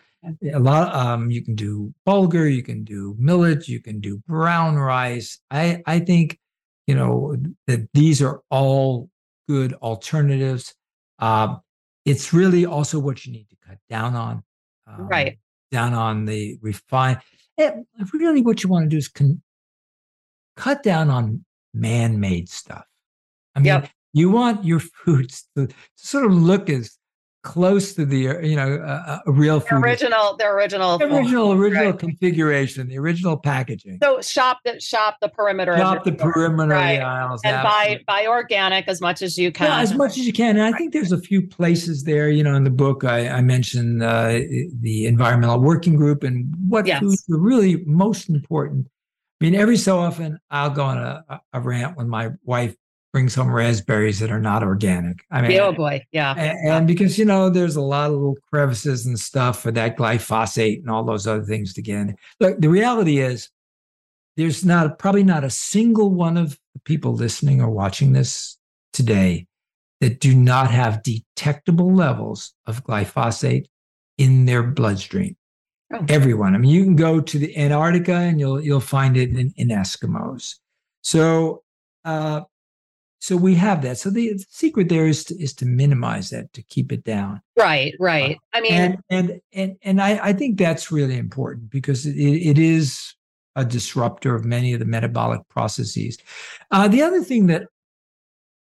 a lot um you can do bulgur, you can do millet, you can do brown rice. I I think you know that these are all good alternatives. Um, it's really also what you need to cut down on. Um, Right. Down on the refined. eh, Really, what you want to do is con- cut down on man-made stuff. I mean, Yep. you want your foods to, to sort of look as close to the you know uh, a real The food. original, the original, The original original Right. configuration, the original packaging. So shop the shop the perimeter. of Drop the perimeter Right. aisles. and buy absolutely. buy organic as much as you can. Yeah, as much as you can. And I think there's a few places there. You know, in the book, I, I mentioned uh, the environmental working group and what Yes. foods are really most important. I mean, every so often I'll go on a, a rant when my wife brings home raspberries that are not organic. I mean, oh boy, yeah. and, and because you know there's a lot of little crevices and stuff for that glyphosate and all those other things to get in. Look, the reality is there's not probably not a single one of the people listening or watching this today that do not have detectable levels of glyphosate in their bloodstream. Oh. Everyone. I mean, you can go to the Antarctica and you'll you'll find it in, in Eskimos. So uh, so we have that. So the secret there is to, is to minimize that, to keep it down. Right, right. I mean, And and and and I, I think that's really important because it, it is a disruptor of many of the metabolic processes. Uh, the other thing that,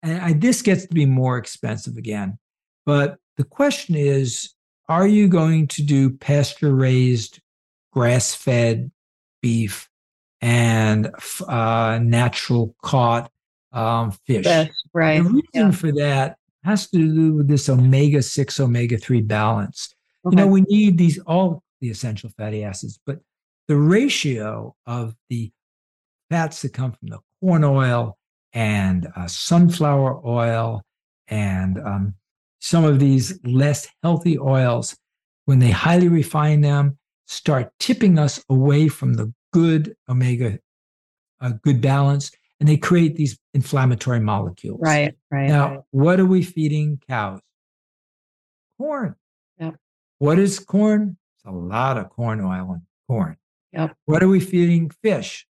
and I, this gets to be more expensive again, but the question is, are you going to do pasture raised, grass fed beef and uh, natural caught um, fish? fish, right. The reason yeah. for that has to do with this omega 6, omega 3 balance. Okay. You know, we need these, all the essential fatty acids, but the ratio of the fats that come from the corn oil and uh, sunflower oil and um, some of these less healthy oils, when they highly refine them, start tipping us away from the good omega, uh, good balance, and they create these inflammatory molecules. right, right. Now, right. what are we feeding cows? Corn. Yep. What is corn? It's a lot of corn oil and corn. Yep. What are we feeding fish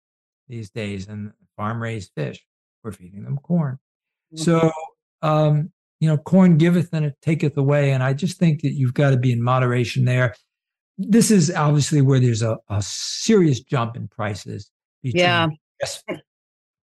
these days? And farm raised fish, we're feeding them corn. So, um, you know, corn giveth and it taketh away. And I just think that you've got to be in moderation there. This is obviously where there's a, a serious jump in prices. between Yeah.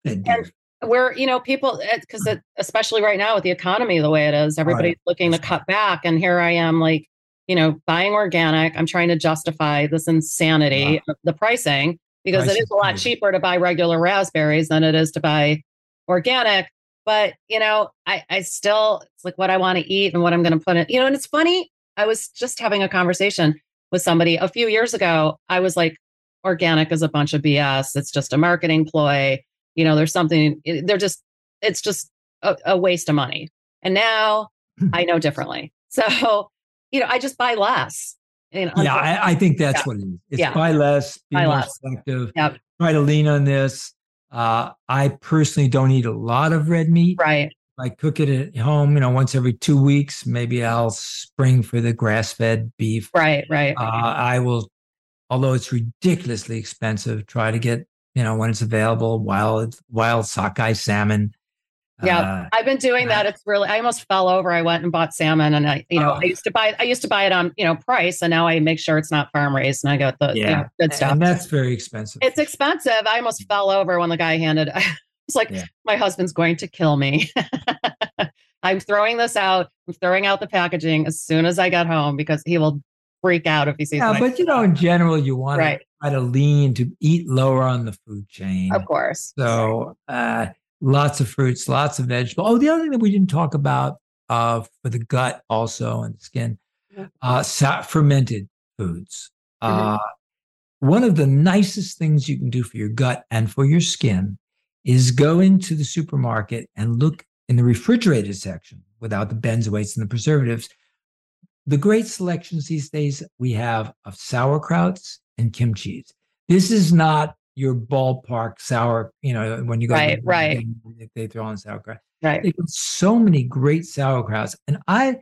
And where you know people eh, because especially right now with the economy the way it is everybody's looking to cut back and here i am like you know buying organic. I'm trying to justify this insanity of the pricing because Price it is is a lot cheaper to buy regular raspberries than it is to buy organic. But you know i i still it's like what i want to eat and what i'm going to put in you know and it's funny i was just having a conversation with somebody a few years ago. I was like organic is a bunch of bs it's just a marketing ploy you know there's something they're just it's just a, a waste of money and now i know differently so you know i just buy less you know, Yeah, I, I think that's Yeah. what it is. It's Yeah. buy less, be Buy more less. selective. Yep. Try to lean on this. Uh, I personally don't eat a lot of red meat. right I cook it at home, you know, once every two weeks. Maybe I'll spring for the grass-fed beef. right right Uh, I will, although it's ridiculously expensive, try to get you know when it's available wild wild sockeye salmon. Yeah. Uh, I've been doing that. It's really I almost fell over. I went and bought salmon and I, you know, Oh. I used to buy I used to buy it on, you know, price and now I make sure it's not farm raised and I got the you Yeah. know, good stuff. and that's very expensive. It's expensive. I almost fell over when the guy handed it's like Yeah. my husband's going to kill me. I'm throwing this out. I'm throwing out the packaging as soon as I get home because he will freak out if he sees yeah, but you know, in general, you want Right. To try to lean to eat lower on the food chain. of course. So uh, lots of fruits, lots of vegetables. Oh, the other thing that we didn't talk about uh, for the gut also and the skin, uh, fermented foods. Uh, one of the nicest things you can do for your gut and for your skin is go into the supermarket and look in the refrigerated section without the benzoates and the preservatives. The great selections these days we have of sauerkrauts and kimchi. This is not your ballpark sour, you know, when you go to Right, right. they- they throw on sauerkraut. Right. They got so many great sauerkrauts. And I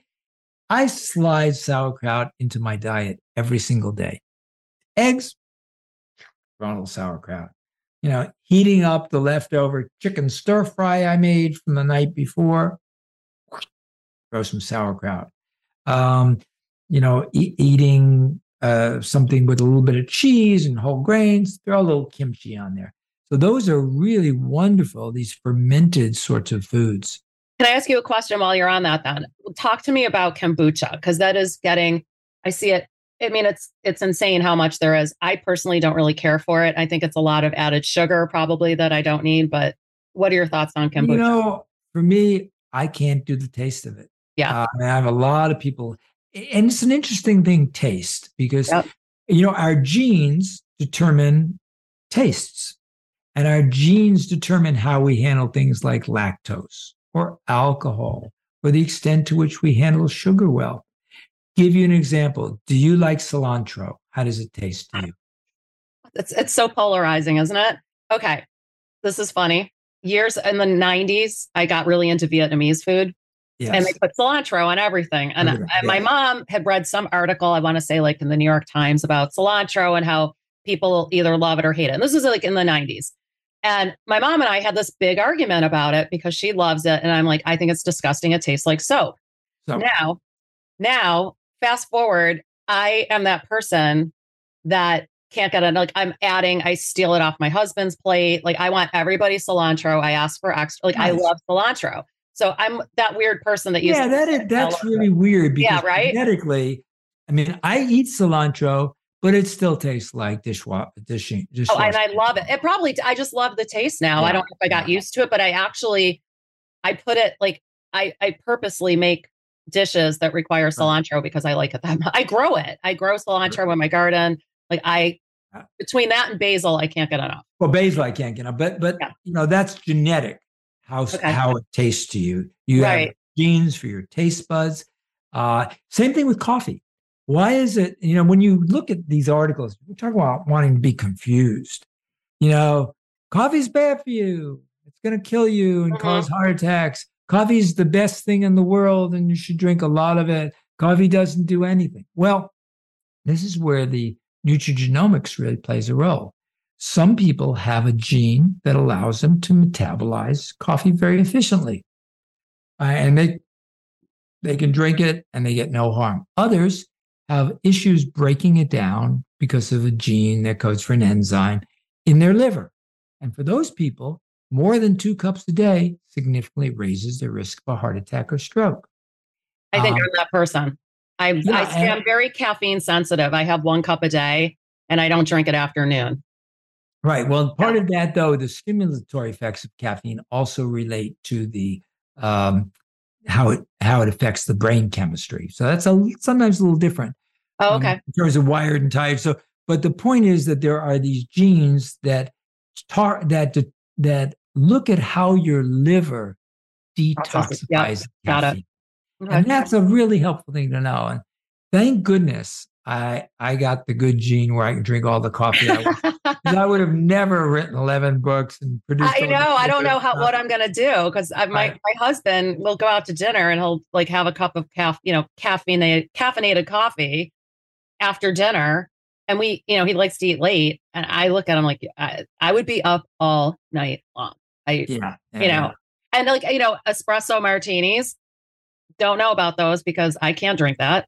I slide sauerkraut into my diet every single day. Eggs, a sauerkraut. You know, heating up the leftover chicken stir fry I made from the night before, throw some sauerkraut. Um, you know, e- eating uh, something with a little bit of cheese and whole grains, throw a little kimchi on there. So those are really wonderful, these fermented sorts of foods. Can I ask you a question while you're on that then? Talk to me about kombucha because that is getting I see it I mean it's it's insane how much there is. I personally don't really care for it. I think it's a lot of added sugar probably that I don't need, but what are your thoughts on kombucha? You know, for me, I can't do the taste of it. Yeah. Uh, I, have a lot of people and it's an interesting thing taste because yep. you know our genes determine tastes and our genes determine how we handle things like lactose or alcohol or the extent to which we handle sugar well. Give you an example. Do you like cilantro? How does it taste to you? It's, it's so polarizing isn't it? Okay this is funny. Years in the 90s i got really into vietnamese food Yes. And they put cilantro on everything. And, and my mom had read some article, I want to say like in the New York Times about cilantro and how people either love it or hate it. And this was like in the 90s. And my mom and I had this big argument about it because she loves it. And I'm like, I think it's disgusting. It tastes like soap. So now, now, fast forward, I am that person that can't get it. Like I'm adding, I steal it off my husband's plate. Like I want everybody cilantro. I ask for extra. Like nice. I love cilantro. So I'm that weird person that uses. Yeah, that is, that's really weird. Because yeah, right. Genetically, I mean, I eat cilantro, but it still tastes like dishwash dishing. Dish oh, and I love it. It probably. I just love the taste now. Yeah. I don't know if I got used to it, but I actually, I put it like I I purposely make dishes that require cilantro because I like it that much. I grow it. I grow cilantro in my garden. Like I between that and basil, I can't get enough. Well, basil I can't get enough, but but yeah. you know that's genetic how okay. how it tastes to you. You right. have genes for your taste buds. Uh, same thing with coffee. Why is it? You know, when you look at these articles, we talk about wanting to be confused. You know, coffee's bad for you. It's going to kill you and mm-hmm. cause heart attacks. Coffee is the best thing in the world, and you should drink a lot of it. Coffee doesn't do anything. Well, this is where the nutrigenomics really plays a role. Some people have a gene that allows them to metabolize coffee very efficiently. Uh, and they they can drink it and they get no harm. Others have issues breaking it down because of a gene that codes for an enzyme in their liver. And for those people, more than two cups a day significantly raises the risk of a heart attack or stroke. I think um, I'm that person. I, yeah, I, am very caffeine sensitive. I have one cup a day and I don't drink it afternoon. Right. Well, part of that, though, the stimulatory effects of caffeine also relate to the um, how it how it affects the brain chemistry. So that's a sometimes a little different. Oh, okay. Um, in terms of wired and tired. So, but the point is that there are these genes that tar- that that look at how your liver detoxifies yep. Got it. Okay. And that's a really helpful thing to know. And thank goodness I I got the good gene where I can drink all the coffee I want. I would have never written eleven books and produced. I know. I don't know how what I'm gonna do because my right. my husband will go out to dinner and he'll like have a cup of caff you know caffeinated caffeinated coffee after dinner, and we you know he likes to eat late, and I look at him like I, I would be up all night long. I yeah, yeah you know, and like you know espresso martinis. Don't know about those because I can't drink that.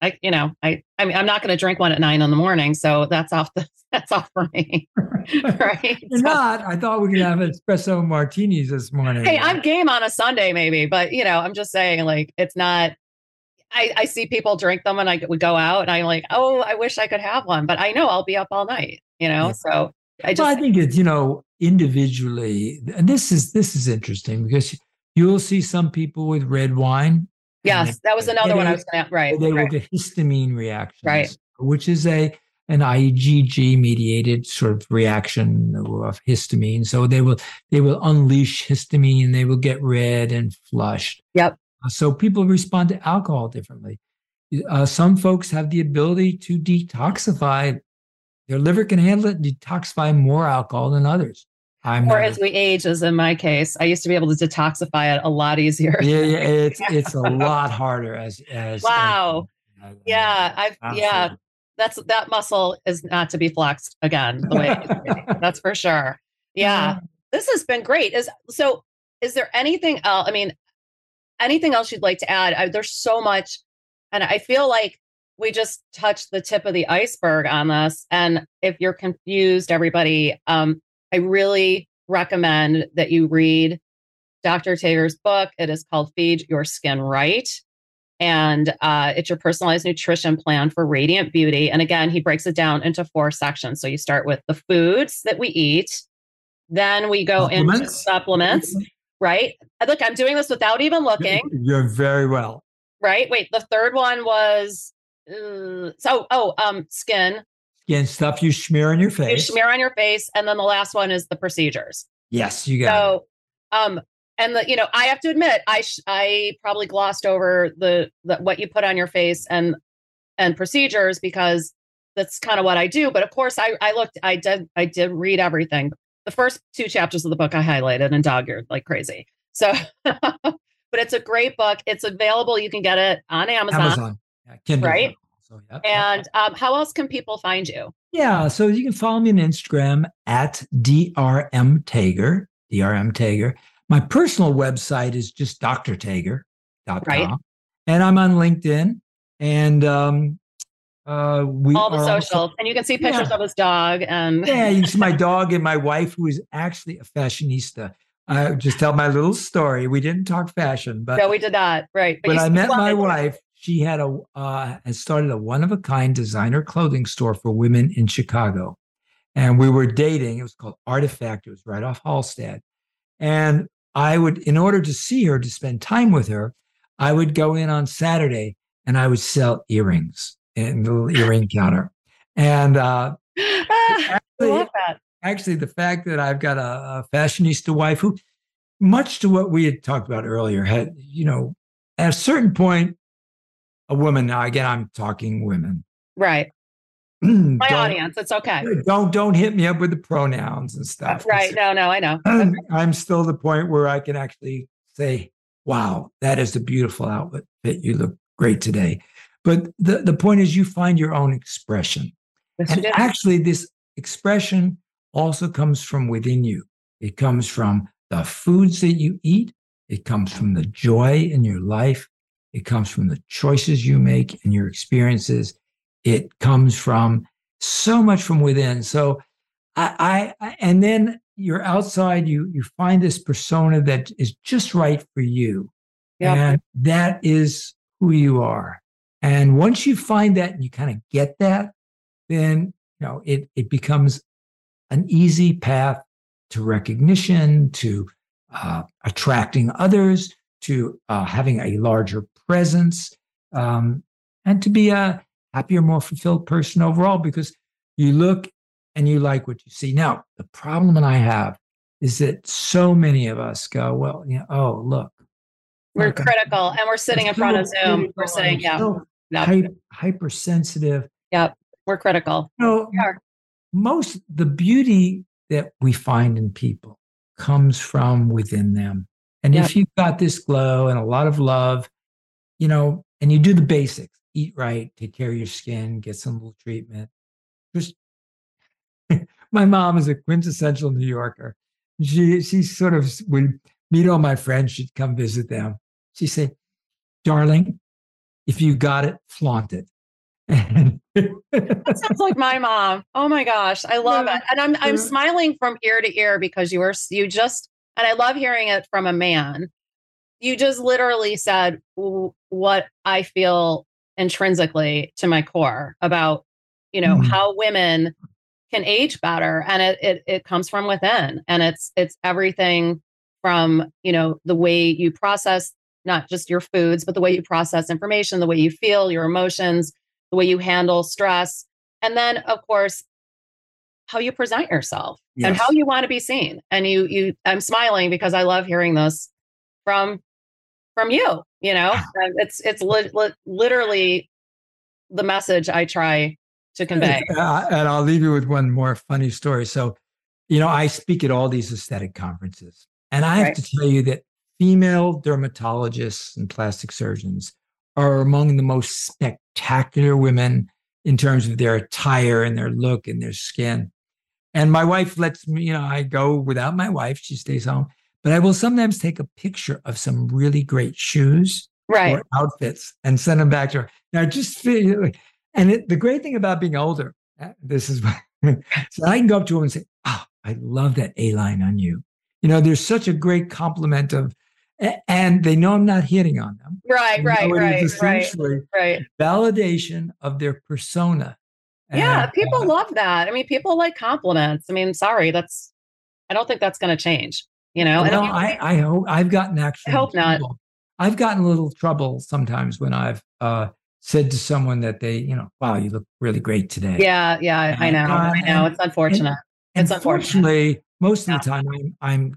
I, you know, I, I mean, I'm not going to drink one at nine in the morning, so that's off the, that's off for me, right? You're so, not. I thought we could have espresso martinis this morning. Hey, I'm game on a Sunday, maybe, but you know, I'm just saying, like, it's not. I, I see people drink them, and I would go out, and I'm like, oh, I wish I could have one, but I know I'll be up all night, you know. Yeah. So I just, well, I think it's you know individually, and this is this is interesting because you'll see some people with red wine Yes, that was another one I was going to. Right, they right. will get histamine reactions, right? Which is a an IgG mediated sort of reaction of histamine. So they will they will unleash histamine. They will get red and flushed. Yep. Uh, so people respond to alcohol differently. Uh, some folks have the ability to detoxify. Their liver can handle it, and detoxify more alcohol than others. I'm or as we age, as in my case, I used to be able to detoxify it a lot easier. Yeah, yeah it's it's a lot harder as as. Wow. As, yeah, I've absolutely. yeah. That's that muscle is not to be flexed again. The way that's for sure. Yeah, this has been great. Is so. Is there anything else? I mean, anything else you'd like to add? I, there's so much, and I feel like we just touched the tip of the iceberg on this. And if you're confused, everybody, um, I really recommend that you read Dr. Tager's book. It is called Feed Your Skin Right. And uh, it's your personalized nutrition plan for radiant beauty. And again, he breaks it down into four sections. So you start with the foods that we eat, then we go into supplements, right? Look, I'm doing this without even looking. You're very well. Right. Wait, the third one was uh, so oh um skin. Skin stuff you smear on your face. You smear on your face, and then the last one is the procedures. Yes, you got so, it. um and the you know I have to admit I sh- I probably glossed over the, the what you put on your face and and procedures because that's kind of what I do. But of course, I I looked I did I did read everything the first two chapters of the book I highlighted and dog eared like crazy. So, but it's a great book. It's available. You can get it on Amazon. Amazon. Yeah. Right. So, yep, and um, how else can people find you? Yeah. So you can follow me on Instagram at DRM Tager, DRM Tager. My personal website is just drtager.com. Right. And I'm on LinkedIn. And um, uh, we all the socials, also, and you can see pictures yeah. of his dog. And yeah, you see my dog and my wife, who is actually a fashionista. I just tell my little story. We didn't talk fashion, but no, we did not. Right. But when I met my wife, she had a uh, had started a one of a kind designer clothing store for women in Chicago, and we were dating. It was called Artifact. It was right off Halsted, and I would, in order to see her, to spend time with her, I would go in on Saturday and I would sell earrings in the little earring counter. And uh, actually, actually, the fact that I've got a, a fashionista wife who, much to what we had talked about earlier, had, you know, at a certain point, a woman, now again, I'm talking women. Right. My audience, it's okay. Don't don't hit me up with the pronouns and uh, stuff. Right. No, no, I know. I'm still the point where I can actually say, wow, that is a beautiful outfit. That you look great today. But the, the point is, you find your own expression. Yes, and actually, this expression also comes from within you. It comes from the foods that you eat, it comes from the joy in your life, it comes from the choices you make and your experiences. It comes from so much from within. So, I, I and then you're outside. You you find this persona that is just right for you, yep. and that is who you are. And once you find that and you kind of get that, then you know it it becomes an easy path to recognition, to uh, attracting others, to uh, having a larger presence, um, and to be a happier, more fulfilled person overall because you look and you like what you see. Now, the problem that I have is that so many of us go, well, you know, oh, look, we're critical and we're sitting in front of Zoom. We're sitting, yeah, so hyper, hypersensitive. Yep. We're critical. You know, most the beauty that we find in people comes from within them. And if you've got this glow and a lot of love, you know, and you do the basics, eat right, take care of your skin, get some little treatment. Just my mom is a quintessential New Yorker. She she sort of would meet all my friends, she'd come visit them. She said, darling, if you got it, flaunt it. that sounds like my mom. Oh my gosh, I love yeah. it, and I'm I'm smiling from ear to ear because you were you just and I love hearing it from a man. You just literally said what I feel intrinsically to my core about you know mm. how women can age better, and it, it it comes from within, and it's it's everything from you know the way you process not just your foods but the way you process information the way you feel your emotions the way you handle stress and then of course how you present yourself yes. and how you want to be seen and you you i'm smiling because i love hearing this from from you you know it's it's li- li- literally the message i try to convey uh, and i'll leave you with one more funny story so you know i speak at all these aesthetic conferences and I have right. to tell you that female dermatologists and plastic surgeons are among the most spectacular women in terms of their attire and their look and their skin. And my wife lets me, you know, I go without my wife, she stays home, but I will sometimes take a picture of some really great shoes right. or outfits and send them back to her. Now, just feel, and it, the great thing about being older, uh, this is so I can go up to her and say, Oh, I love that A line on you You know, there's such a great compliment of, and they know I'm not hitting on them. Right, right, right, right, right. Validation of their persona. Yeah, and, people uh, love that. I mean, people like compliments. I mean, sorry, that's. I don't think that's going to change. You know, well, I, I hope I've gotten actually. I hope not. I've gotten a little trouble sometimes when I've uh, said to someone that they, you know, wow, you look really great today. Yeah, yeah, and, I know, uh, I know. It's unfortunate. And, it's unfortunately, most of yeah. the time, I'm, I'm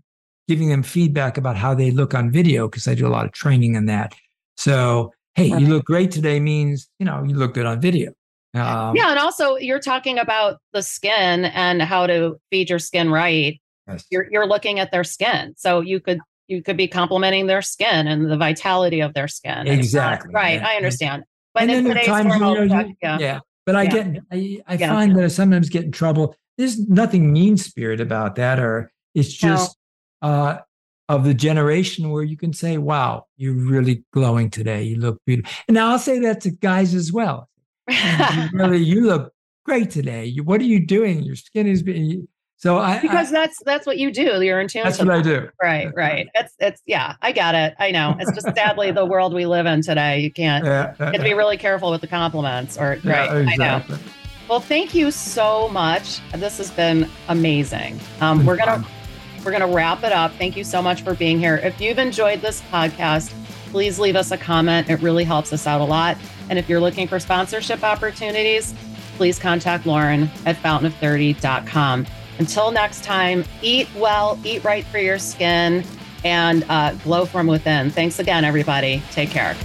giving them feedback about how they look on video because I do a lot of training in that. So, hey, right. you look great today means you know you look good on video. Um, yeah, and also you're talking about the skin and how to feed your skin right. Yes. You're you're looking at their skin, so you could you could be complimenting their skin and the vitality of their skin. Exactly. Right. Yeah. I understand. But and in today's times, you know, yeah. yeah. But I yeah. get, I, I find that I sometimes get in trouble. There's nothing mean spirit about that, or it's just no. uh, of the generation where you can say, "Wow, you're really glowing today. You look beautiful." And now I'll say that to guys as well. really, you look great today. What are you doing? Your skin is being so I because I, that's that's what you do. You're in tune. That's what I do. Right, right. It's it's yeah. I got it. I know. It's just sadly the world we live in today. You can't. Yeah, you have to be really careful with the compliments. Or yeah, right. Exactly. I know. Well, thank you so much. This has been amazing. Um, we're gonna we're gonna wrap it up. Thank you so much for being here. If you've enjoyed this podcast, please leave us a comment. It really helps us out a lot. And if you're looking for sponsorship opportunities, please contact Lauren at fountainof30.com. Until next time, eat well, eat right for your skin, and uh, glow from within. Thanks again, everybody. Take care.